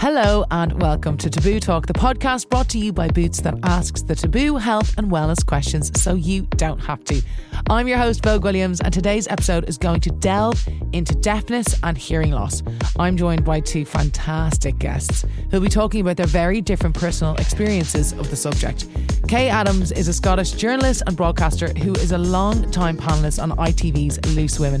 Hello and welcome to Taboo Talk, the podcast brought to you by Boots that asks the taboo health and wellness questions so you don't have to. I'm your host, Vogue Williams, and today's episode is going to delve into deafness and hearing loss. I'm joined by two fantastic guests who'll be talking about their very different personal experiences of the subject. Kay Adams is a Scottish journalist and broadcaster who is a long time panellist on ITV's Loose Women.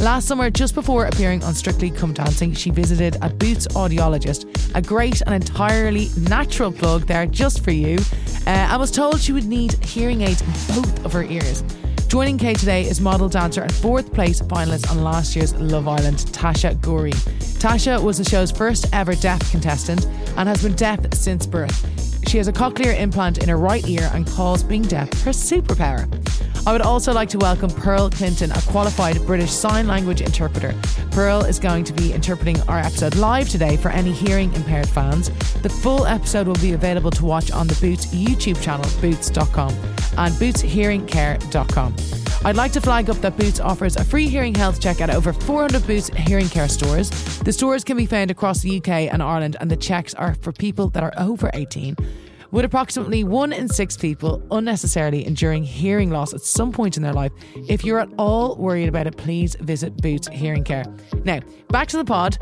Last summer, just before appearing on Strictly Come Dancing, she visited a Boots audiologist, a great and entirely natural plug there just for you, uh, and was told she would need hearing aids in both of her ears. Joining Kay today is model dancer and fourth place finalist on last year's Love Island, Tasha Ghouri. Tasha was the show's first ever deaf contestant and has been deaf since birth. She has a cochlear implant in her right ear and calls being deaf her superpower. I would also like to welcome Pearl Clinton, a qualified British Sign Language interpreter. Pearl is going to be interpreting our episode live today for any hearing impaired fans. The full episode will be available to watch on the Boots YouTube channel, boots.com, and bootshearingcare.com. I'd like to flag up that Boots offers a free hearing health check at over 400 Boots hearing care stores. The stores can be found across the UK and Ireland, and the checks are for people that are over 18 with approximately one in six people unnecessarily enduring hearing loss at some point in their life. If you're at all worried about it, please visit Boots Hearing Care. Now, back to the pod.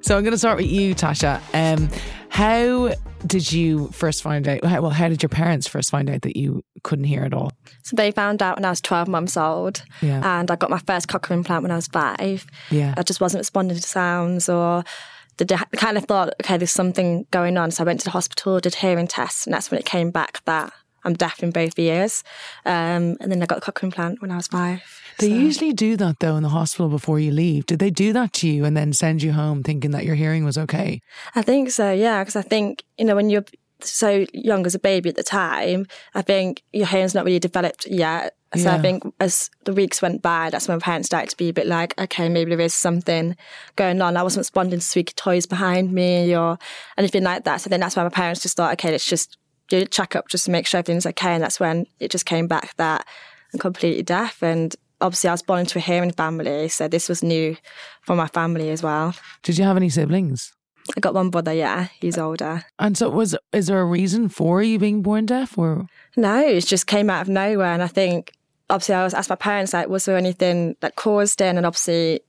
So I'm going to start with you, Tasha. Um, how did you first find out? Well, how did your parents first find out that you couldn't hear at all? So they found out when I was 12 months old, Yeah. and I got my first cochlear implant when I was five. Yeah. I just wasn't responding to sounds or the de- kind of thought, okay, there's something going on. So I went to the hospital, did hearing tests, and that's when it came back that I'm deaf in both ears. Um, and then I got the cochlear implant when I was five. They So- usually do that though in the hospital before you leave. Did they do that to you and then send you home thinking that your hearing was okay? I think so, yeah, because I think, you know, when you're so young as a baby at the time, I think your hearing's not really developed yet. So Yeah. I think as the weeks went by, that's when parents started to be a bit like, okay, maybe there is something going on. I wasn't responding to squeaky toys behind me or anything like that. So then that's why my parents just thought, okay, let's just do a check up just to make sure everything's okay. And that's when it just came back that I'm completely deaf. And obviously I was born into a hearing family. So this was new for my family as well. Did you have any siblings? I got one brother, yeah, he's older. And so was is there a reason for you being born deaf or No, it just came out of nowhere. And I think, obviously, I was asked my parents, like, was there anything that caused it? And obviously,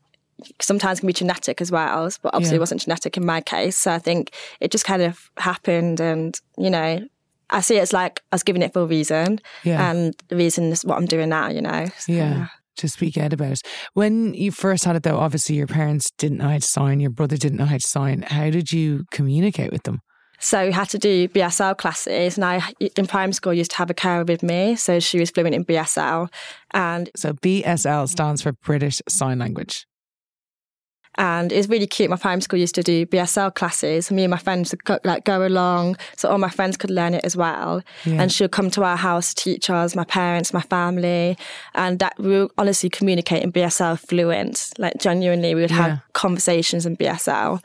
sometimes it can be genetic as well, but obviously, Yeah. it wasn't genetic in my case. So I think it just kind of happened. And, you know, I see it's like I was giving it for a reason. Yeah. And the reason is what I'm doing now, you know? So, Yeah. To speak out about it. When you first had it, though, obviously your parents didn't know how to sign, your brother didn't know how to sign. How did you communicate with them? So we had to do BSL classes, and I in primary school used to have a carer with me, so she was fluent in BSL, and So BSL stands for British Sign Language. And it was really cute. My primary school used to do BSL classes. Me and my friends would go, like go along, so all my friends could learn it as well. Yeah. And she would come to our house, teach us, my parents, my family, and that we were honestly communicating BSL fluent. Like genuinely, we would Yeah. have conversations in BSL,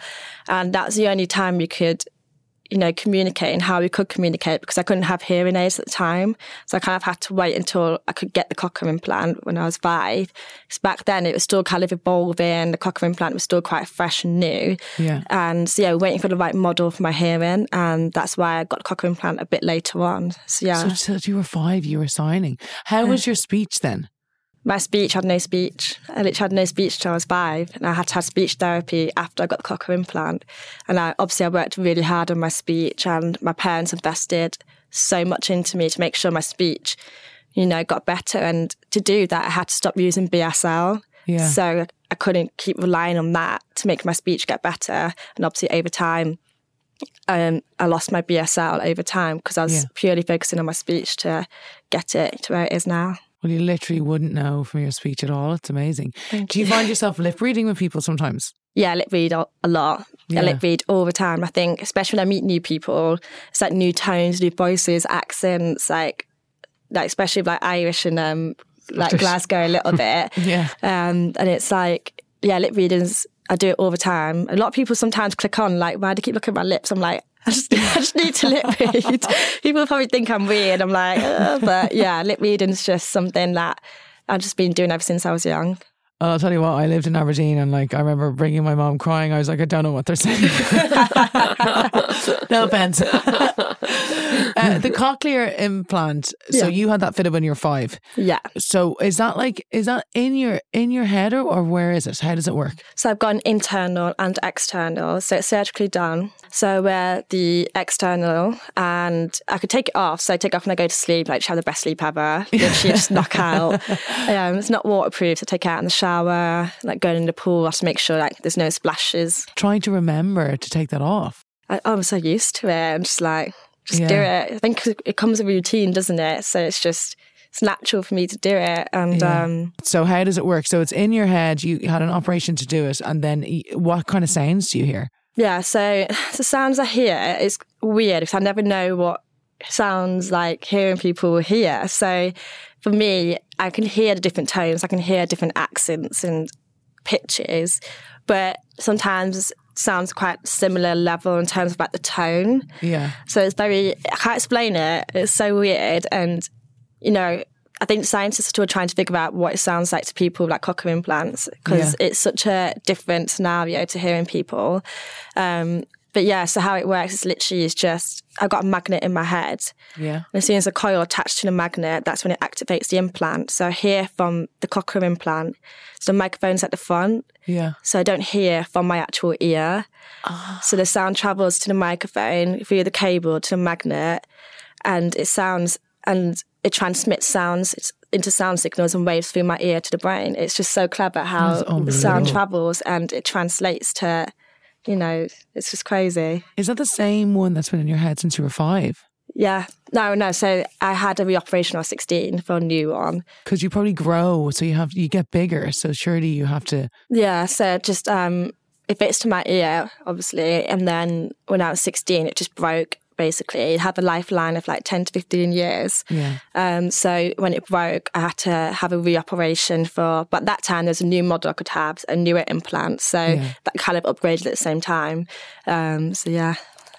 and that's the only time we could. You know, communicate and how we could communicate because I couldn't have hearing aids at the time. So I kind of had to wait until I could get the cochlear implant when I was five. Because back then it was still kind of evolving. The cochlear implant was still quite fresh and new. Yeah. And so, yeah, waiting for the right model for my hearing. And that's why I got the cochlear implant a bit later on. So, yeah, So, so you were five, you were signing. How was your speech then? My speech had no speech. I literally had no speech till I was five. And I had to have speech therapy after I got the cochlear implant. And I, obviously, I worked really hard on my speech, and my parents invested so much into me to make sure my speech, you know, got better. And to do that, I had to stop using BSL. Yeah. So I couldn't keep relying on that to make my speech get better. And obviously, over time, um, I lost my BSL over time because I was Yeah. purely focusing on my speech to get it to where it is now. Well, you literally wouldn't know from your speech at all. It's amazing. Do you find yourself lip reading with people sometimes? Yeah, I lip read a a lot. Yeah. I lip read all the time. I think, especially when I meet new people, it's like new tones, new voices, accents, like, like especially like Irish and um, like Glasgow a little bit. Yeah. Um, and it's like, yeah, lip readings. I do it all the time. A lot of people sometimes click on like, why do you keep looking at my lips? I'm like, I just, I just need to lip read. people probably think I'm weird. I'm like, but yeah, lip reading is just something that I've just been doing ever since I was young. I'll tell you what, I lived in Aberdeen and like I remember bringing my mom crying. I was like, I don't know what they're saying. no offense. uh, the cochlear implant. So Yeah. you had that fitted when you were five. Yeah. So is that like is that in your in your head or, or where is it? How does it work? So I've got an internal and external. So it's surgically done. So I wear the external and I could take it off. So I take it off when I go to sleep, like have the best sleep ever. Literally just knock out. Um, it's not waterproof, so I take it out in the shower, like going in the pool, I have to make sure like there's no splashes. Trying to remember to take that off. I, I'm so used to it. I'm just like, just do it. I think it comes with a routine, doesn't it? So it's just it's natural for me to do it. And Yeah. um, So how does it work? So it's in your head. You had an operation to do it, and then what kind of sounds do you hear? yeah, so the sounds I hear is weird because I never know what sounds like hearing people hear. So for me, I can hear the different tones, I can hear different accents and pitches, but sometimes sounds quite similar level in terms of like the tone. Yeah, So it's very, I can't explain it. It's so weird. And, you know, I think scientists are still trying to figure out what it sounds like to people like cochlear implants because it's such a different scenario to hearing people. Um, but yeah, so how it works is literally is just I've got a magnet in my head. yeah. And as soon as a coil attached to the magnet, that's when it activates the implant. So I hear from the cochlear implant. So the microphone's at the front. Yeah. So I don't hear from my actual ear. Ah. So the sound travels to the microphone via the cable to the magnet, and it sounds and it transmits sounds into sound signals and waves through my ear to the brain. It's just so clever how the sound travels and it translates to, you know, it's just crazy. Is that the same one that's been in your head since you were five? Yeah. No, no. So I had a reoperation was 16 for a new one. Because you probably grow, so you have you get bigger. So surely you have to. Yeah, so just um it fits to my ear, obviously. And then when I was 16, it just broke, basically. It had a lifeline of like 10 to 15 years. Yeah. Um, so when it broke, I had to have a reoperation for, but that time there's a new model I could have, a newer implant. So Yeah. that kind of upgraded at the same time. Um, so yeah,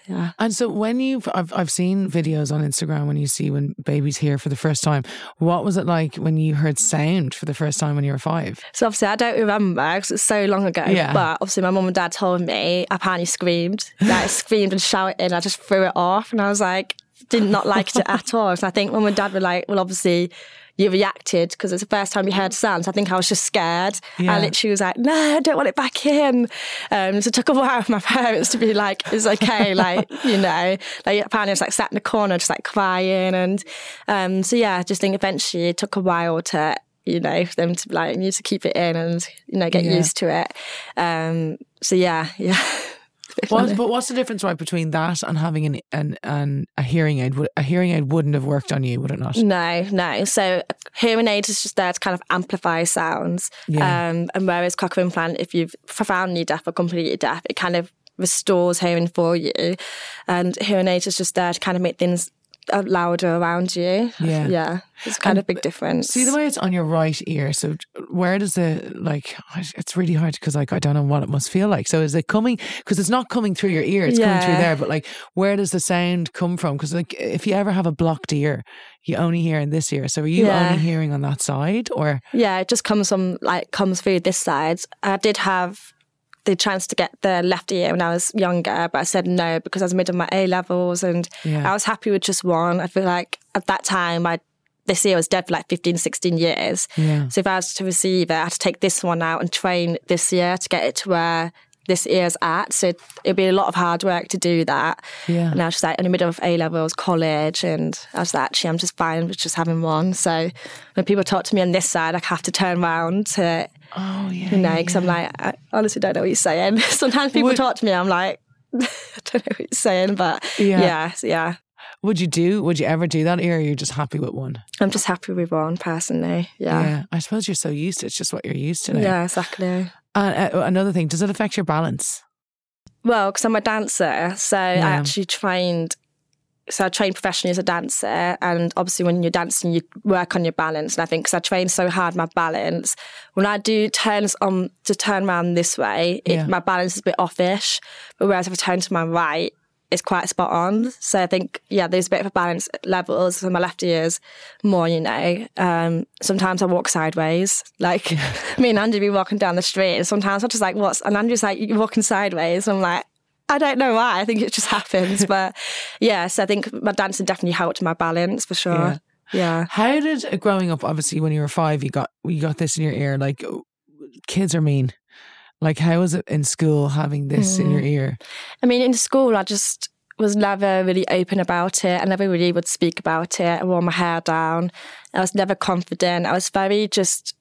yeah. And so when you've, I've, I've seen videos on Instagram when you see when babies hear for the first time. What was it like when you heard sound for the first time when you were five? So obviously I don't remember because it's so long ago. Yeah. But obviously my mum and dad told me I apparently screamed. Like I screamed and shouted and I just threw it off and I was like, did not like it at all. So I think mum and dad were like, well obviously you reacted because it's the first time you heard sounds. I think I was just scared. Yeah. I literally was like, no, I don't want it back in. Um, so it took a while for my parents to be like, it's okay. like, you know, like apparently I was like sat in the corner, just like crying. And um, so, yeah, I just think eventually it took a while to, you know, for them to like, you need to keep it in and, you know, get Yeah. used to it. Um, so, yeah, yeah. What, but what's the difference, right, between that and having an, an, an a hearing aid? A hearing aid wouldn't have worked on you, would it not? No, no. So hearing aid is just there to kind of amplify sounds. Yeah. Um, and whereas cochlear implant, if you've profoundly deaf or completely deaf, it kind of restores hearing for you. And hearing aid is just there to kind of make things Uh, louder around you. Yeah. Yeah. It's kind of a big difference. See the way it's on your right ear. So where does the like? It's really hard because like I don't know what it must feel like. So is it coming? Because it's not coming through your ear. It's coming through there. But like, where does the sound come from? Because like, if you ever have a blocked ear, you only hear in this ear. So are you Yeah. only hearing on that side, or Yeah, it just comes from like comes through this side. I did have the chance to get the left ear when I was younger, but I said no because I was mid of my A levels and Yeah. I was happy with just one. I feel like at that time I this ear was dead for like 15, 16 years. Yeah. So if I was to receive it, I had to take this one out and train this ear to get it to where this ear's at. So it'd be a lot of hard work to do that. Yeah. And I was just like in the middle of A levels, college, and I was like, actually, I'm just fine with just having one. So when people talk to me on this side, I have to turn around to, oh yeah, you know, yeah, because I'm like, I honestly don't know what you're saying. Sometimes people Would- talk to me, I'm like, I don't know what you're saying, but Yeah. yeah, so yeah. Would you do? Would you ever do that, or are you just happy with one? I'm just happy with one personally. Yeah. I suppose you're so used to it. It's just what you're used to now. Yeah, exactly. Uh, another thing, does it affect your balance? Well, because I'm a dancer, so I actually trained. So I trained professionally as a dancer, and obviously when you're dancing, you work on your balance. And I think because I trained so hard, my balance when I do turns on to turn around this way, it, Yeah. my balance is a bit offish. But whereas if I turn to my right, it's quite spot on. So I think, yeah, there's a bit of a balance levels. So my left ear is more, you know, um, sometimes I walk sideways. Like me and Andrew be walking down the street and sometimes I'm just like, what's, and Andrew's like, you're walking sideways. I'm like, I don't know why. I think it just happens. but yes, I think my dancing definitely helped my balance for sure. Yeah. yeah. How did growing up, obviously when you were five, you got, you got this in your ear, like kids are mean. Like, how was it in school having this mm. in your mm. ear? I mean, in school, I just was never really open about it. I never really would speak about it. I wore my hair down. I was never confident. I was very just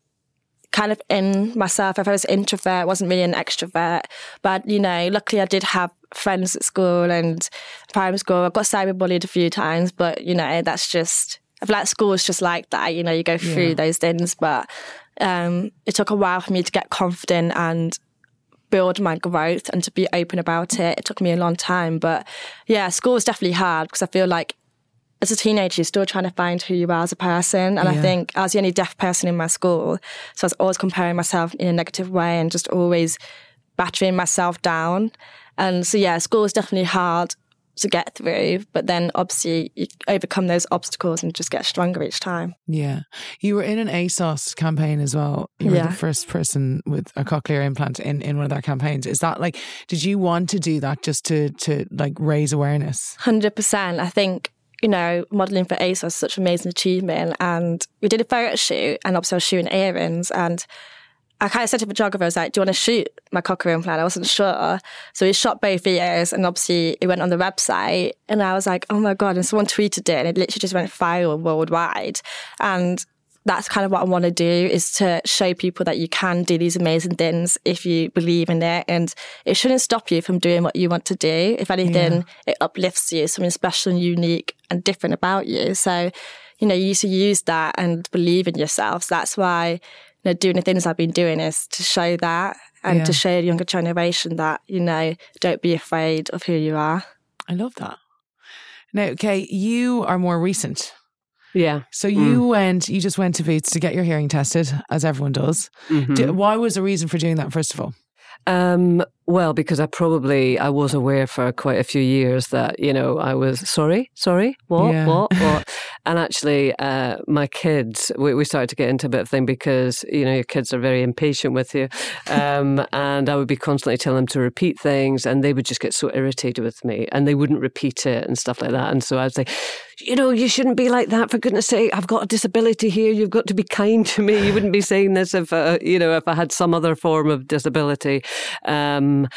kind of in myself. If I was introvert, wasn't really an extrovert. But, you know, luckily I did have friends at school and primary school. I got cyberbullied a few times, but, you know, that's just, I feel like school is just like that. You know, you go through yeah. those things. But um, it took a while for me to get confident and build my growth and to be open about it. It took me a long time. But yeah, school was definitely hard because I feel like as a teenager, you're still trying to find who you are as a person. And yeah. I think I was the only deaf person in my school. So I was always comparing myself in a negative way and just always battering myself down. And so, yeah, school was definitely hard to get through. But then obviously you overcome those obstacles and just get stronger each time. Yeah. You were in an ASOS campaign as well. You were yeah. the first person with a cochlear implant in, in one of their campaigns. Is that like, did you want to do that just to, to like raise awareness? 100%. I think you know, modelling for ASOS is such an amazing achievement. And we did a photo shoot, and obviously I was shooting earrings. And I kind of said to the photographer, I was like, do you want to shoot my cochlear implant? I wasn't sure. So we shot both ears, and obviously it went on the website. And I was like, oh my God. And someone tweeted it, and it literally just went viral worldwide. And that's kind of what I want to do is to show people that you can do these amazing things if you believe in it. And it shouldn't stop you from doing what you want to do. If anything, yeah. it uplifts you, something special and unique and different about you. So, you know, you need to use that and believe in yourself. So that's why, you know, doing the things I've been doing is to show that and yeah. to show the younger generation that, you know, don't be afraid of who you are. I love that. Now, okay, you are more recent yeah. So you mm. went, you just went to Boots to get your hearing tested, as everyone does. Mm-hmm. why was the reason for doing that, first of all? Um, well, because I probably I was aware for quite a few years that you know I was sorry, sorry, what, yeah. what, what, and actually, uh, my kids we, we, started to get into a bit of thing because you know your kids are very impatient with you, um, and I would be constantly telling them to repeat things, and they would just get so irritated with me, and they wouldn't repeat it and stuff like that, and so I'd say, you know, you shouldn't be like that for goodness' sake. I've got a disability here. You've got to be kind to me. You wouldn't be saying this if uh, you know if I had some other form of disability. Um, um,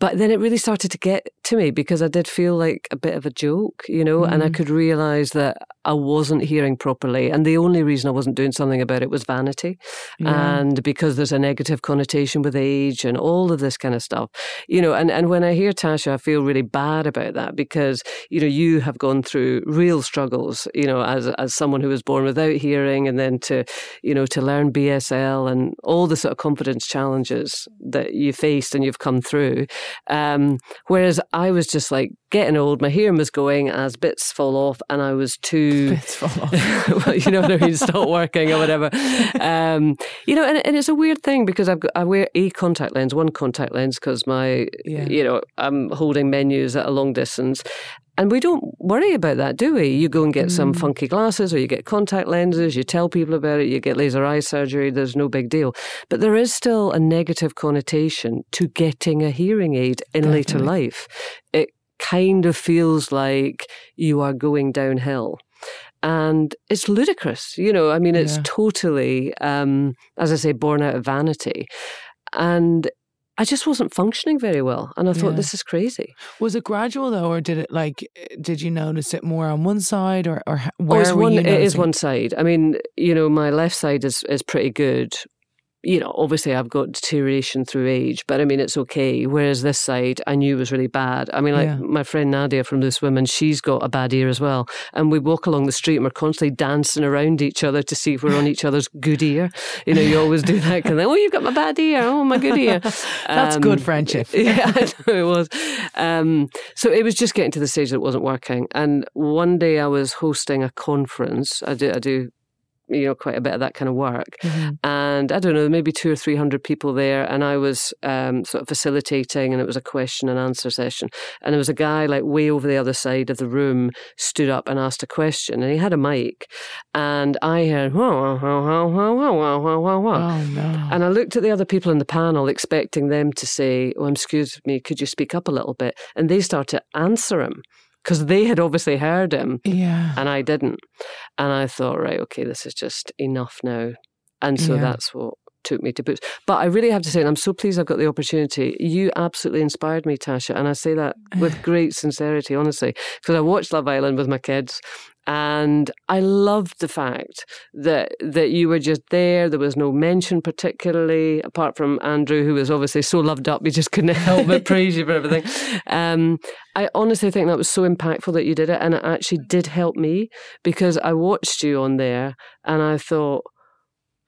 but then it really started to get to me because I did feel like a bit of a joke, you know, mm. and I mm. could realize that I wasn't hearing properly. And the only reason I wasn't doing something about it was vanity. Yeah. And because there's a negative connotation with age and all of this kind of stuff, you know, and, and when I hear Tasha, I feel really bad about that because, you know, you have gone through real struggles, you know, as, as someone who was born without hearing and then to, you know, to learn BSL and all the sort of confidence challenges that you faced and you've come through. Um, whereas I was just like getting old, my hearing was going as bits fall off, and I was too bits fall off. well, you know what I mean, stop working or whatever. Um, you know, and, and it's a weird thing because I've got, I wear a contact lens, one contact lens, because my yeah. you know I'm holding menus at a long distance, and we don't worry about that, do we? You go and get mm. some funky glasses or you get contact lenses, you tell people about it, you get laser eye surgery, there's no big deal. But there is still a negative connotation to getting a hearing aid in Definitely. later life. It kind of feels like you are going downhill. And it's ludicrous, you know. I mean, it's yeah. totally, um, as I say, born out of vanity. And I just wasn't functioning very well. And I thought, yeah. this is crazy. Was it gradual though, or did it like, did you notice it more on one side or, or oh, where oh, were one, you? It is one side. I mean, you know, my left side is, is pretty good you know, obviously I've got deterioration through age, but I mean, it's okay. Whereas this side I knew was really bad. I mean, like yeah. my friend Nadia from Loose Women, she's got a bad ear as well. And we walk along the street and we're constantly dancing around each other to see if we're on each other's good ear. You know, you always do that kind of thing. Oh, you've got my bad ear. Oh, my good ear. That's um, good friendship. yeah, I know it was. Um, so it was just getting to the stage that it wasn't working. And one day I was hosting a conference. I do, I do you know, quite a bit of that kind of work. Mm-hmm. And I don't know, maybe two or three hundred people there. And I was um, sort of facilitating, and it was a question and answer session. And there was a guy like way over the other side of the room stood up and asked a question, and he had a mic. And I heard, whoa, whoa, whoa, whoa, whoa, whoa, whoa, whoa, whoa. Oh, no. And I looked at the other people in the panel, expecting them to say, oh, excuse me, could you speak up a little bit? And they started to answer him because they had obviously heard him. Yeah. And I didn't. And I thought, right, okay, this is just enough now. And so yeah. that's what took me to Boots. But I really have to say, and I'm so pleased I've got the opportunity. You absolutely inspired me, Tasha, and I say that with great sincerity, honestly, because I watched Love Island with my kids, and I loved the fact that that you were just there. There was no mention particularly, apart from Andrew, who was obviously so loved up, he just couldn't help but praise you for everything. Um, I honestly think that was so impactful that you did it, and it actually did help me because I watched you on there, and I thought,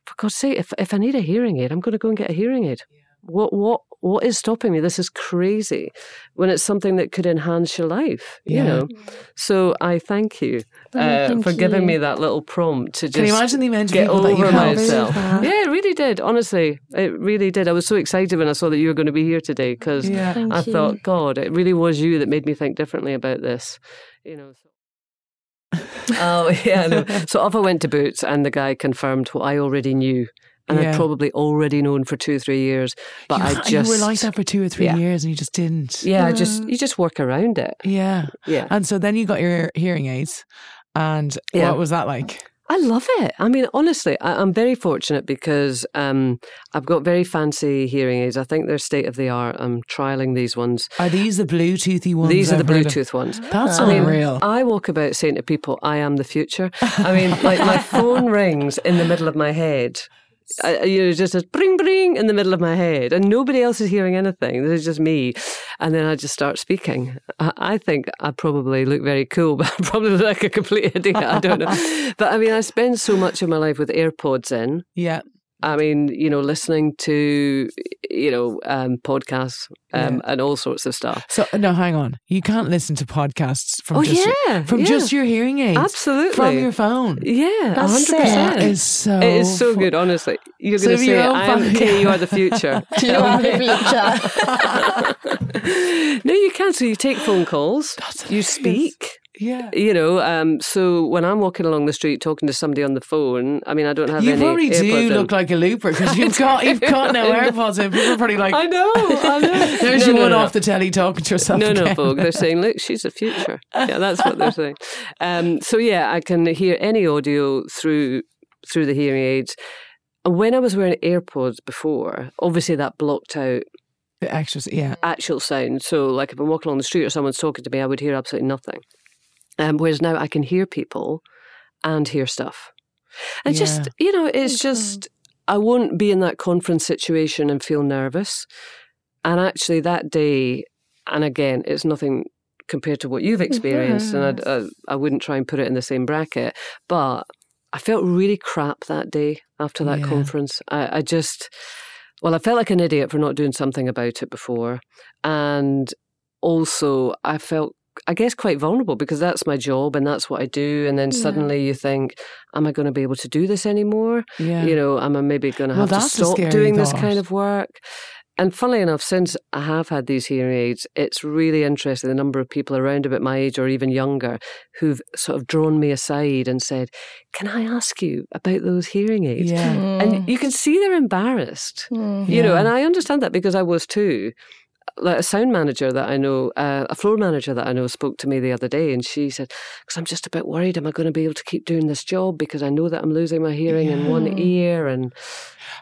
for God's sake, if if I need a hearing aid, I'm going to go and get a hearing aid. Yeah. What what what is stopping me? This is crazy when it's something that could enhance your life, yeah. you know? So I thank you oh, uh, thank for you. giving me that little prompt to just Can you imagine the amount of get over myself. Yeah, it really did. Honestly, it really did. I was so excited when I saw that you were going to be here today because yeah. I you. thought, God, it really was you that made me think differently about this, you know? So. oh yeah, no. so off I went to Boots, and the guy confirmed what I already knew and yeah. I'd probably already known for two or three years. But you, I just you were like that for two or three yeah. years, and you just didn't. Yeah, I just you just work around it. Yeah, yeah. And so then you got your hearing aids, and yeah. what was that like? I love it. I mean, honestly, I, am very fortunate because um, I've got very fancy hearing aids. I think they're state of the art. I'm trialing these ones. Are these the Bluetoothy ones? These are the Bluetooth ones. That's I unreal. Mean, I walk about saying to people, "I am the future." I mean, like my phone rings in the middle of my head I, you know, just a bring bring in the middle of my head, and nobody else is hearing anything. This is just me, and then I just start speaking. I, I think I probably look very cool, but I probably look like a complete idiot. I don't know, but I mean, I spend so much of my life with AirPods in. Yeah. I mean, you know, listening to, you know, um, podcasts um, yeah. and all sorts of stuff. So no, hang on. You can't listen to podcasts from oh, just yeah, your, from yeah. just your hearing aids. Absolutely, from your phone. Yeah, hundred percent. It is so. It is so good. Honestly, you're so going to say, "I am okay. You are the future. you are the future." no, you can. So you take phone calls. you speak. Yeah. You know, um, so when I'm walking along the street talking to somebody on the phone, I mean, I don't have you any. You probably do in. look like a looper because you've got you've got no AirPods in. People are probably like, I know, I know. There's no, you no, one no. off the telly talking to yourself. No, again. no, folk. They're saying, look, she's the future. Yeah, that's what they're saying. Um, so yeah, I can hear any audio through through the hearing aids. And when I was wearing AirPods before, obviously that blocked out the actual, yeah, actual sound. So, like if I'm walking along the street or someone's talking to me, I would hear absolutely nothing. Um, whereas now I can hear people and hear stuff. And yeah. just, you know, it's just, I won't be in that conference situation and feel nervous. And actually, that day, and again, it's nothing compared to what you've experienced, and I, I, I, wouldn't try and put it in the same bracket, but I felt really crap that day after that yeah. conference. I, I just, well, I felt like an idiot for not doing something about it before. And also, I felt I guess, quite vulnerable because that's my job and that's what I do. And then yeah. suddenly you think, am I going to be able to do this anymore? Yeah. You know, am I maybe going to have well, to stop doing thought. this kind of work? And funnily enough, since I have had these hearing aids, it's really interesting the number of people around about my age or even younger who've sort of drawn me aside and said, Can I ask you about those hearing aids? Yeah. Mm. And you can see they're embarrassed, mm. you yeah. know, and I understand that because I was too like a sound manager that I know, uh, a floor manager that I know spoke to me the other day and she said, because I'm just a bit worried, am I going to be able to keep doing this job because I know that I'm losing my hearing yeah. in one ear and.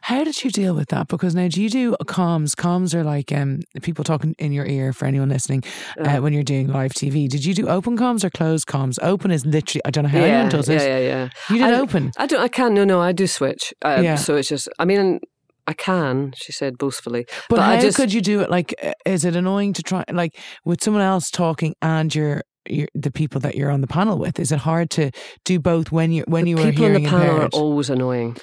How did you deal with that? Because now, do you do comms? Comms are like um, people talking in your ear for anyone listening uh, when you're doing live TV. Did you do open comms or closed comms? Open is literally, I don't know how yeah, anyone does it. Yeah, yeah, yeah. You did I, open? I don't, I can't. no, no, I do switch. Um, yeah. So it's just, I mean, I can, she said boastfully. But, but how I just, could you do it? Like, is it annoying to try, like, with someone else talking and you're, you're the people that you're on the panel with? Is it hard to do both when you when you are people on the panel impaired? are always annoying.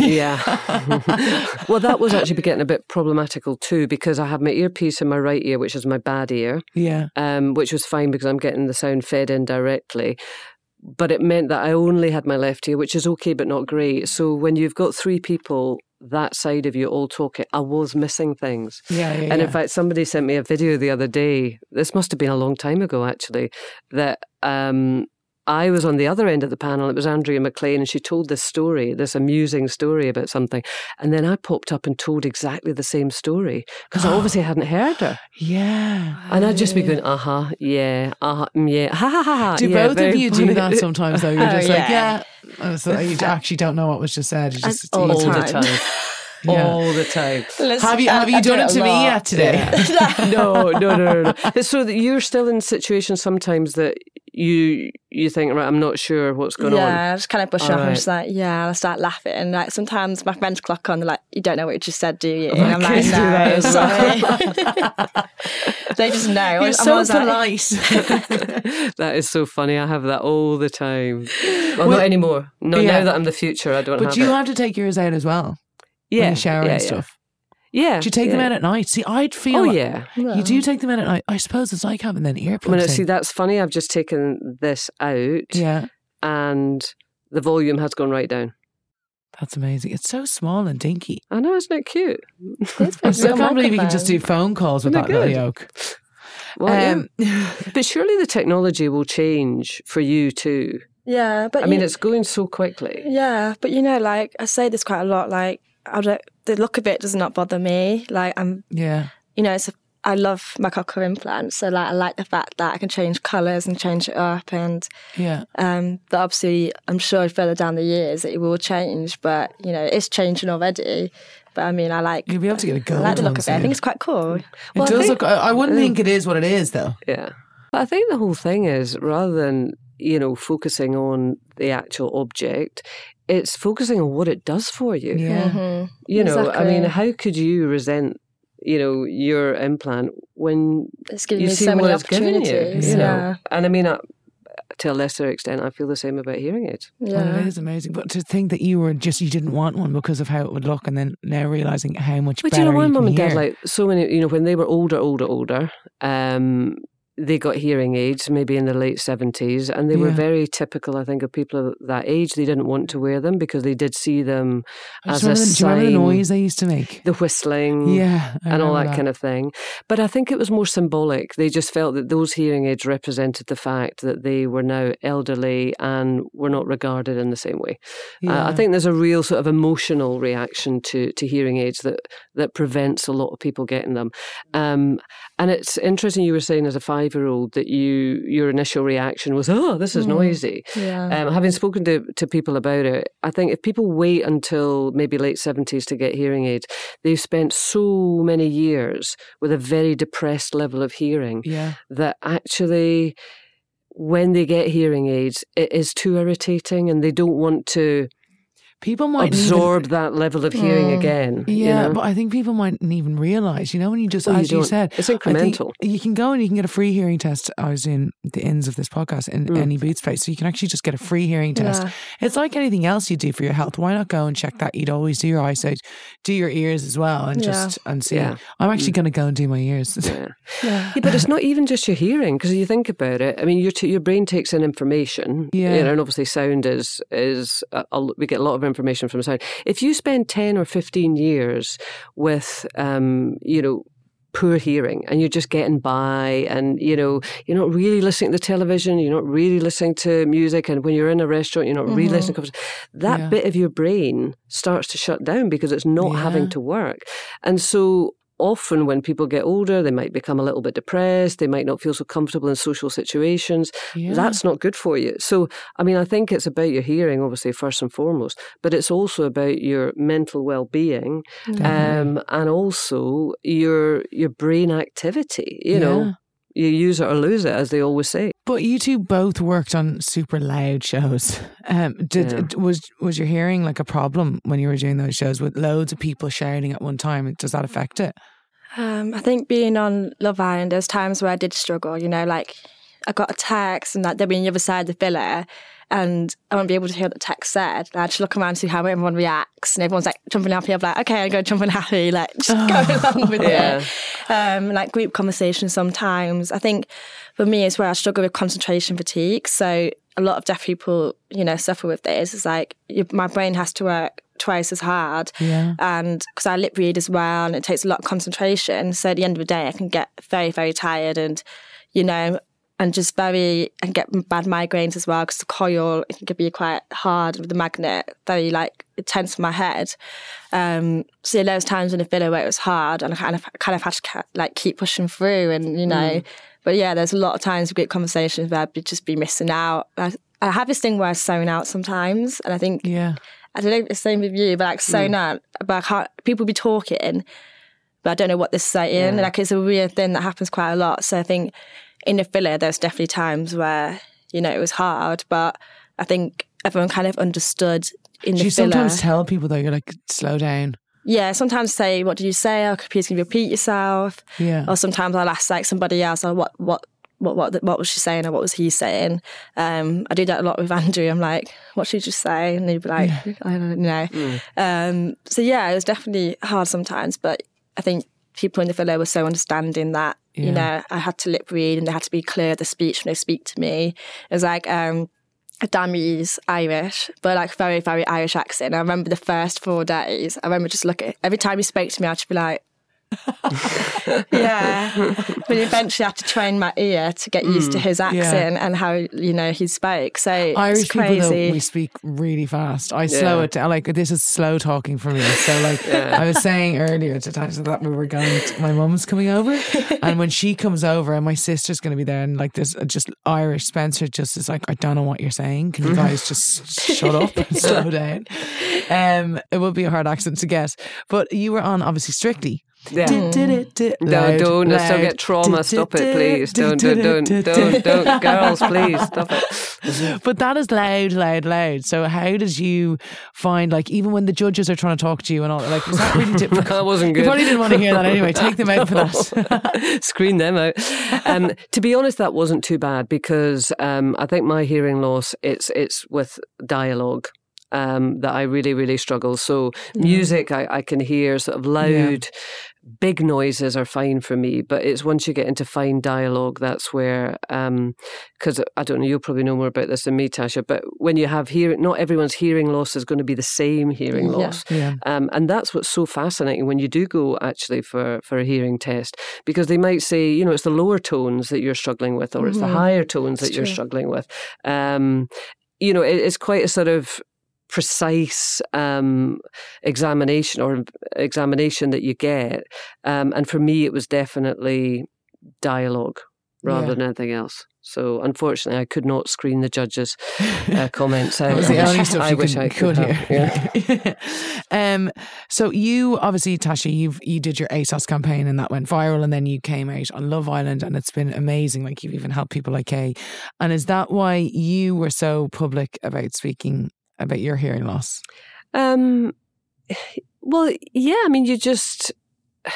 yeah. well, that was actually getting a bit problematical too because I have my earpiece in my right ear, which is my bad ear. Yeah. Um, which was fine because I'm getting the sound fed in directly. but it meant that I only had my left ear, which is okay, but not great. So when you've got three people that side of you all talking, I was missing things. Yeah, yeah. And yeah. in fact, somebody sent me a video the other day. This must have been a long time ago, actually. That um, I was on the other end of the panel. It was Andrea McLean, and she told this story, this amusing story about something. And then I popped up and told exactly the same story because I obviously hadn't heard her. yeah. And I'd just be going, uh huh, yeah, uh huh, yeah, ha ha ha ha. Do yeah, both of you funny." do that sometimes though? You're Oh, just like, yeah. yeah. Oh, so you actually don't know what was just said. You just, all the all the time. time. Yeah. All the time. Have you have you done it to me yet today? no, no, no, no, no. It's so that you're still in situations sometimes that you you think, right, I'm not sure what's going on. yeah, I just kind of brush it off. I'm Alright. just like, yeah, I start laughing. And like sometimes my friends clock on, they're like, you don't know what you just said, do you? And My I'm like, kids do that no, as sorry. they just know. You're I'm so always like- polite. that is so funny. I have that all the time. Well, not anymore. No, Yeah. now that I'm the future, I don't but have you it. have to take yours out as well. yeah, when you shower yeah, and yeah. stuff. Yeah. Do you take them out at night? See, I'd feel Oh, like- yeah. You do take them out at night. I suppose it's like having then earplugs. I mean, in. see, that's funny. I've just taken this out yeah, and the volume has gone right down. that's amazing. It's so small and dinky. I know, isn't it cute? I still can't believe you can just do phone calls with Isn't that little yoke. Well, Um, yeah. But surely the technology will change for you too. Yeah, but I mean, you- it's going so quickly. Yeah, but you know, like I say this quite a lot. Like, I don't, the look of it does not bother me. Like, I'm, yeah, you know, it's a, I love my cochlear implant, so like I like the fact that I can change colours and change it up, and yeah. um, but obviously I'm sure further down the years it will change. But you know, it's changing already. But I mean, I like, You'll be able to get a I gold I like the look of it. I think it's quite cool. It Well, I does think- look. I, I wouldn't think it is what it is, though. Yeah. But I think the whole thing is rather than, you know, focusing on the actual object, it's focusing on what it does for you. Yeah. Mhm. You know, I mean, how could you resent, you know, your implant when It's giving you me see so what many it's given you? opportunities. You know, yeah, and I mean, uh, to a lesser extent, I feel the same about hearing aids. Well, yeah. it is amazing. But to think that you were just you didn't want one because of how it would look, and then now realizing how much But better you know, my you mum and dad, like so many, you know, when they were older, older, older, um, they got hearing aids maybe in the late 70s, and they were very typical, I think, of people of that age. They didn't want to wear them because they did see them as a the- do you remember the noise they used to make? the whistling. Yeah, I and all remember that, kind of thing. But I think it was more symbolic. They just felt that those hearing aids represented the fact that they were now elderly and were not regarded in the same way. Uh, I think there's a real sort of emotional reaction to, to hearing aids that, that prevents a lot of people getting them. Um, and it's interesting you were saying as a five year old that you your initial reaction was, oh, this is Mm. noisy. yeah. Um, having spoken to, to people about it, I think if people wait until maybe late 70s to get hearing aids, they've spent so many years with a very depressed level of hearing Yeah. that actually, when they get hearing aids, it is too irritating and they don't want to People might absorb that level of hearing Mm. again. Even, you yeah, know? but I think people mightn't even realize. You know, when you just, you as you don't. said, It's I incremental. You can go and you can get a free hearing test. I was in the ends of this podcast in Mm. any boot space, so you can actually just get a free hearing test. Yeah. It's like anything else you do for your health. Why not go and check that? You'd always do your eyesight, do your ears as well, and Yeah. just and see. Yeah. I'm actually going to go and do my ears. Yeah. yeah. Yeah, but it's not even just your hearing because you think about it. I mean, your t- your brain takes in information. Yeah. you know, and obviously sound is is a, a, we get a lot of information from sound. If you spend ten or fifteen years with, um, you know. Poor hearing, and you're just getting by, and you know you're not really listening to television. You're not really listening to music, and when you're in a restaurant, you're not really listening. to. That Yeah. bit of your brain starts to shut down because it's not Yeah. having to work, and so often when people get older, they might become a little bit depressed. They might not feel so comfortable in social situations. Yeah. That's not good for you. So, I mean, I think it's about your hearing, obviously, first and foremost, but it's also about your mental well being um, and also your your brain activity. You Yeah. know, you use it or lose it, as they always say. But you two both worked on super loud shows. Um, did Yeah. was was your hearing like a problem when you were doing those shows with loads of people shouting at one time? Does that affect it? Um, I think being on Love Island, there's times where I did struggle. You know, like I got attacks and like they'll be on the other side of the villa, and I won't be able to hear what the text said. And I just look around and see how everyone reacts, and everyone's like jumping happy. I'm like, okay, I go jumping happy, like just go along with Yeah. it. Um, like group conversations sometimes. I think for me, it's where I struggle with concentration fatigue. So a lot of deaf people, you know, suffer with this. It's like you, my brain has to work twice as hard. Yeah. And because I lip read as well, and it takes a lot of concentration. So at the end of the day, I can get very, very tired and, you know, and just very, and get bad migraines as well because the coil it can be quite hard with the magnet, very like tense my head. Um, so yeah, there was times in the villa where it was hard and I kind of, kind of had to like keep pushing through and, you know, mm. but yeah, there's a lot of times with great conversations where I'd just be missing out. I, I have this thing where I'm zone out sometimes, and I think yeah, I don't know if it's the same with you, but like zone mm. out. But I can't. People be talking, but I don't know what they're saying. Yeah. Like it's a weird thing that happens quite a lot. So I think in the villa, there's definitely times where you know it was hard, but I think everyone kind of understood in Do the you villa. sometimes tell people though you're like slow down? Yeah, sometimes say, "What did you say?" Or please can you repeat yourself? Yeah. Or sometimes I'll ask like somebody else, "Or what what what what what was she saying or what was he saying? Um, I do that a lot with Andrew. I'm like, what should you just say? And he'd be like, yeah. I don't know. Mm. Um, so yeah, it was definitely hard sometimes, but I think people in the villa were so understanding that yeah. you know I had to lip read and they had to be clear the speech when they speak to me. It was like. Um, a Dami's Irish, but like very, very Irish accent. I remember the first four days. I remember just looking every time he spoke to me, I'd just be like, yeah, but eventually I had to train my ear to get used mm, to his accent yeah. and how you know he spoke. So Irish people, though, we speak really fast. I yeah. slow it down. Like this is slow talking for me. So like yeah. I was saying earlier to times that we were going. To, my mum's coming over, and when she comes over, and my sister's going to be there, and like this just Irish Spencer just is like, I don't know what you're saying. Can you guys just shut up and slow down? Um, it would be a hard accent to get, but you were on obviously Strictly. Yeah. No, don't. Still get trauma. Stop it, please. Don't, don't, don't, don't, don't. Girls, please, stop it. But that is loud, loud, loud. So how did you find, like, even when the judges are trying to talk to you and all, like, was that really difficult? that wasn't good. You probably didn't want to hear that anyway. Take them out for that. Screen them out. Um, to be honest, that wasn't too bad because um, I think my hearing loss, it's, it's with dialogue um, that I really, really struggle. So mm. music, I, I, can hear sort of loud. Big noises are fine for me. But it's once you get into fine dialogue, that's where, because um, I don't know, you'll probably know more about this than me, Tasha. But when you have hearing, not everyone's hearing loss is going to be the same hearing loss, yeah. Yeah. Um, and that's what's so fascinating when you do go actually for for a hearing test, because they might say, you know, it's the lower tones that you're struggling with, or mm-hmm. it's the mm-hmm. higher tones that you're struggling with. Um, you know, it, it's quite a sort of precise um, examination or examination that you get. Um, and for me, it was definitely dialogue rather yeah. than anything else. So unfortunately, I could not screen the judges' uh, comments. that was the only stuff I wish I could, could hear. Yeah. um, so you obviously, Tasha, you you did your ASOS campaign and that went viral, and then you came out on Love Island, and it's been amazing. Like you've even helped people like Kay. And is that why you were so public about speaking about your hearing loss? Um, well, yeah. I mean, you just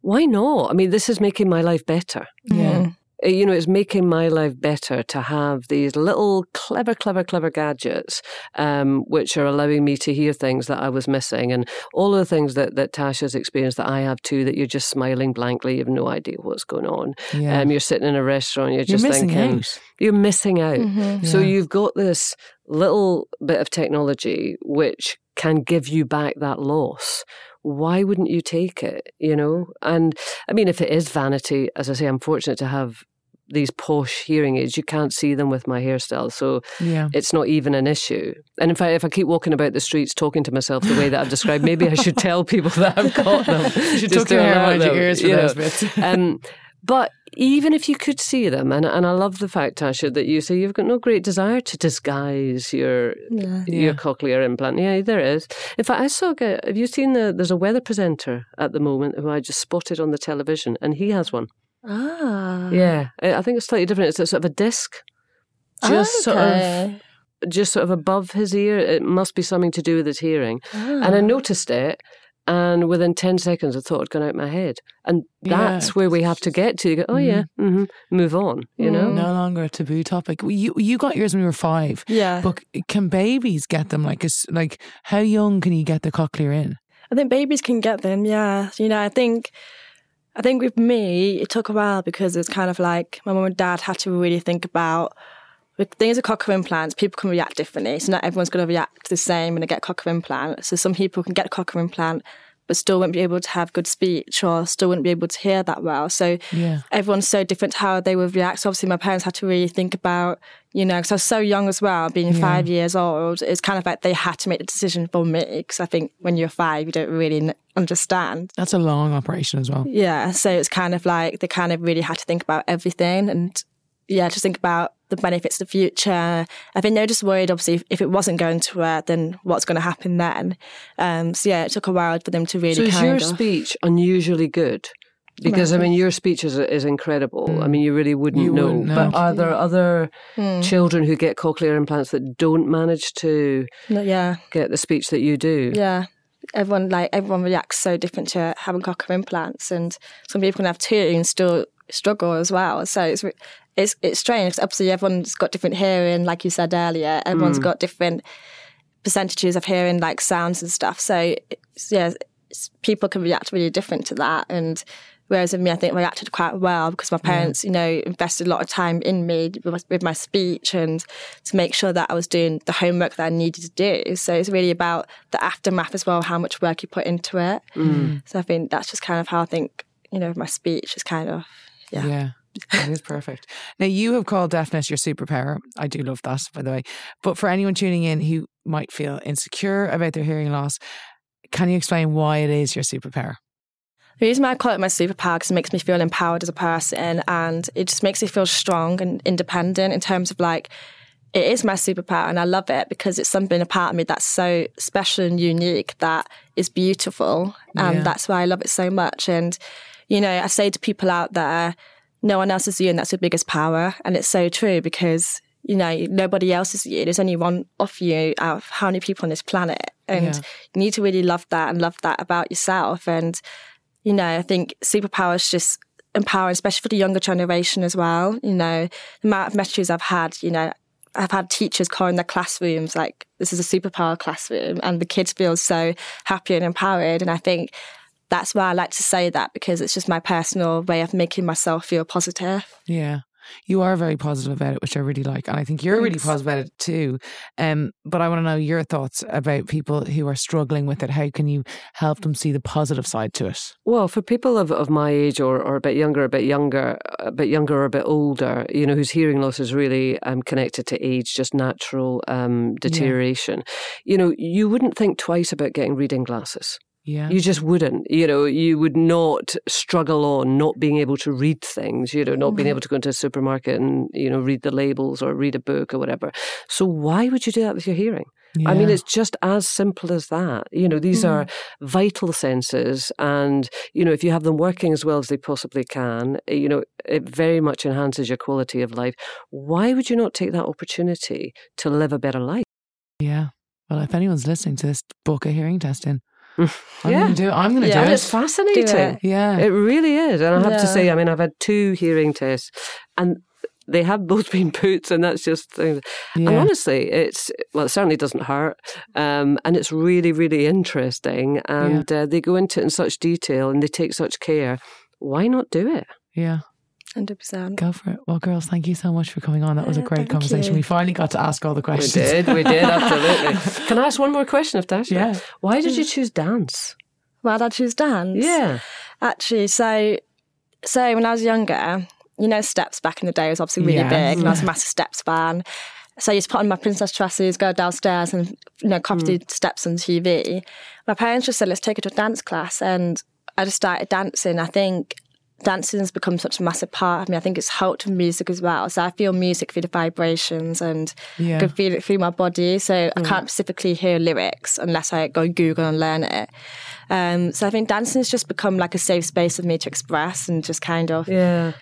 why not? I mean, this is making my life better. Yeah. Uh, you know, it's making my life better to have these little clever, clever, clever gadgets, um, which are allowing me to hear things that I was missing, and all of the things that that Tasha's experienced that I have too. That you're just smiling blankly, you have no idea what's going on. Yeah. Um, you're sitting in a restaurant, you're, you're just thinking out. you're missing out. Mm-hmm. So yeah. you've got this little bit of technology which can give you back that loss why wouldn't you take it you know and i mean if it is vanity as i say i'm fortunate to have these posh hearing aids, you can't see them with my hairstyle. So yeah. it's not even an issue. And in fact, if I keep walking about the streets talking to myself the way that I've described, maybe I should tell people that I've got them. you should tuck your hair around your ears for you those know. bits. um, but even if you could see them, and, and I love the fact, Tasha, that you say you've got no great desire to disguise your yeah. your yeah. cochlear implant. Yeah, there is. In fact, I saw. Have you seen the? There's a weather presenter at the moment who I just spotted on the television, and he has one. Ah. Yeah, I think it's slightly different. It's a sort of a disc, just okay. sort of, just sort of above his ear. It must be something to do with his hearing. Ah. And I noticed it, and within ten seconds, I thought it'd gone out my head. And that's yeah. where we have to get to. You go, oh mm. yeah, mm-hmm. move on. You know, no longer a taboo topic. You you got yours when you were five. Yeah, but can babies get them? Like, is like how young can you get the cochlear in? I think babies can get them. Yeah, you know, I think I think with me, it took a while because it was kind of like my mum and dad had to really think about with things with cochlear implants, people can react differently. So not everyone's going to react the same when they get a cochlear implant. So some people can get a cochlear implant but still won't be able to have good speech or still wouldn't be able to hear that well. So yeah. everyone's so different to how they would react. So obviously, my parents had to really think about, you know, because I was so young as well, being yeah. five years old. It's kind of like they had to make the decision for me because I think when you're five, you don't really understand. That's a long operation as well. Yeah. So it's kind of like they kind of really had to think about everything and yeah, just think about the benefits of the future. I think they're just worried, obviously, if, if it wasn't going to work, then what's going to happen then? Um, so yeah, it took a while for them to really. So is your of, speech unusually good? Because I mean, your speech is is incredible. Mm. I mean, you really wouldn't, you know. wouldn't know. But are there other mm. children who get cochlear implants that don't manage to no, yeah. get the speech that you do? Yeah, everyone like everyone reacts so different to having cochlear implants, and some people can have two and still struggle as well. So it's it's it's strange. Obviously, everyone's got different hearing, like you said earlier. Everyone's mm. got different percentages of hearing, like sounds and stuff. So yeah, people can react really different to that. And whereas with me, I think I reacted quite well because my parents, yeah. you know, invested a lot of time in me with my speech and to make sure that I was doing the homework that I needed to do. So it's really about the aftermath as well, how much work you put into it. Mm. So I think that's just kind of how I think, you know, my speech is kind of yeah. Yeah. That is perfect. Now, you have called deafness your superpower. I do love that, by the way. But for anyone tuning in who might feel insecure about their hearing loss, can you explain why it is your superpower? The reason why I call it my superpower because it makes me feel empowered as a person and it just makes me feel strong and independent in terms of like, it is my superpower and I love it because it's something a part of me that's so special and unique that is beautiful. And yeah. that's why I love it so much. And, you know, I say to people out there, no one else is you and that's your biggest power. And it's so true because, you know, nobody else is you. There's only one of you out of how many people on this planet. And yeah. you need to really love that and love that about yourself. And, you know, I think superpowers just empowering, especially for the younger generation as well. You know, the amount of messages I've had, you know, I've had teachers call in their classrooms like this is a superpower classroom and the kids feel so happy and empowered. And I think that's why I like to say that because it's just my personal way of making myself feel positive. Yeah. You are very positive about it, which I really like. And I think you're Thanks. really positive about it too. Um, but I want to know your thoughts about people who are struggling with it. How can you help them see the positive side to it? Well, for people of, of my age or, or a bit younger, a bit younger, a bit younger or a bit older, you know, whose hearing loss is really um, connected to age, just natural um, deterioration, yeah. you know, you wouldn't think twice about getting reading glasses. Yeah. You just wouldn't. You know, you would not struggle on not being able to read things, you know, not mm-hmm. being able to go into a supermarket and, you know, read the labels or read a book or whatever. So why would you do that with your hearing? Yeah. I mean, it's just as simple as that. You know, these mm-hmm. are vital senses. And, you know, if you have them working as well as they possibly can, you know, it very much enhances your quality of life. Why would you not take that opportunity to live a better life? Yeah. Well, if anyone's listening to this, book a hearing test in. I'm yeah. gonna do it. I'm gonna yeah. do it. It's fascinating. It. Yeah. It really is. And I have yeah. to say, I mean, I've had two hearing tests and they have both been Boots, and that's just things. Yeah. And honestly, it's well, it certainly doesn't hurt, um, and it's really, really interesting. And yeah. uh, they go into it in such detail, and they take such care. Why not do it? Yeah, 100%. Go for it. Well, girls, thank you so much for coming on. That was a great conversation. You. We finally got to ask all the questions. We did, we did, absolutely. Can I ask one more question if that's Yeah. Why did you choose dance? Why did I choose dance? Yeah. Actually, so so when I was younger, you know, Steps back in the day was obviously really big, and I was a massive Steps fan. So I used to put on my princess dresses, go downstairs, and you know, copy mm. the steps on TV. My parents just said, "Let's take her to a dance class," and I just started dancing. I think dancing has become such a massive part of me. I think it's helped with music as well. So I feel music through the vibrations and yeah. I can feel it through my body. So mm. I can't specifically hear lyrics unless I go Google and learn it. Um, so I think dancing has just become like a safe space for me to express and just kind of yeah.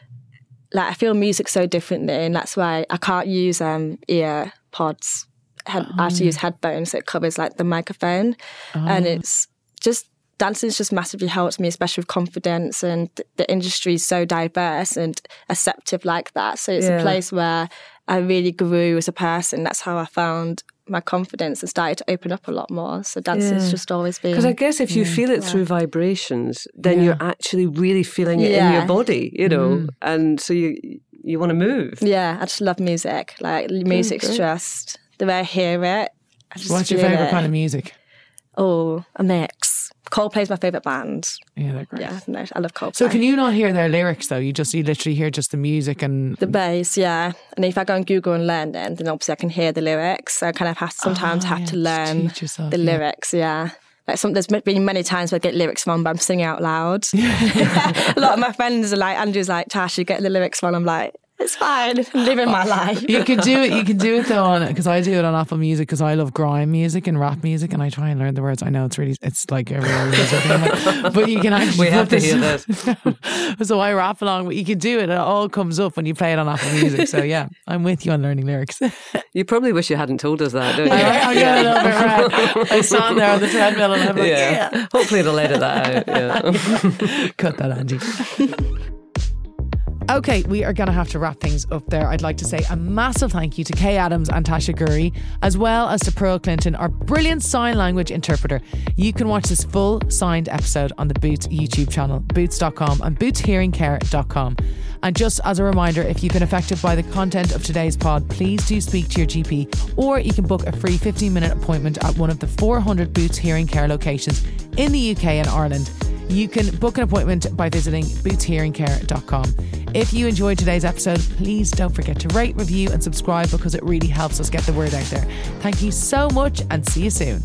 Like I feel music so differently, and that's why I can't use um, ear pods. Head, oh. I have to use headphones so it covers like the microphone, oh. and it's just dancing's just massively helped me, especially with confidence. And the industry is so diverse and acceptive like that. So it's yeah. a place where I really grew as a person. That's how I found my confidence and started to open up a lot more. So dancing's yeah. just always been. Because I guess if you yeah, feel it yeah. through vibrations, then you're actually really feeling it in your body, you know. Mm. And so you you want to move. Yeah, I just love music. Like music's just the way I hear it. What's your favorite it. kind of music? Oh, a mix. Coldplay's my favorite band. Yeah, they're great. Yeah, no, I love Coldplay. So can you not hear their lyrics though? You just you literally hear just the music and the bass. Yeah, and if I go on Google and learn them, then obviously I can hear the lyrics. So I kind of have sometimes oh, have yeah, to learn yourself, the yeah. lyrics. Yeah. Like some, there's been many times where I get lyrics wrong, but I'm singing out loud. a lot of my friends are like, Andrew's like, Tash, you get the lyrics wrong. I'm like, it's fine. I'm living my life. you could do it. You can do it though on because I do it on Apple Music because I love grime music and rap music, and I try and learn the words. I know it's really it's like a real music thing, but you can actually. We have to hear this. so I rap along, but you can do it. It all comes up when you play it on Apple Music. So yeah, I'm with you on learning lyrics. you probably wish you hadn't told us that, don't you? I, I get a little bit right. I stand there on the treadmill and I'm like, yeah. yeah. Hopefully they'll edit that out. Yeah. Cut that, Angie. Okay, we are going to have to wrap things up there. I'd like to say a massive thank you to Kaye Adams and Tasha Ghouri, as well as to Pearl Clinton, our brilliant sign language interpreter. You can watch this full signed episode on the Boots YouTube channel, boots.com and bootshearingcare.com. And just as a reminder, if you've been affected by the content of today's pod, please do speak to your GP, or you can book a free 15 minute appointment at one of the 400 Boots Hearing Care locations in the UK and Ireland. You can book an appointment by visiting bootshearingcare.com. If you enjoyed today's episode, please don't forget to rate, review, and subscribe because it really helps us get the word out there. Thank you so much and see you soon.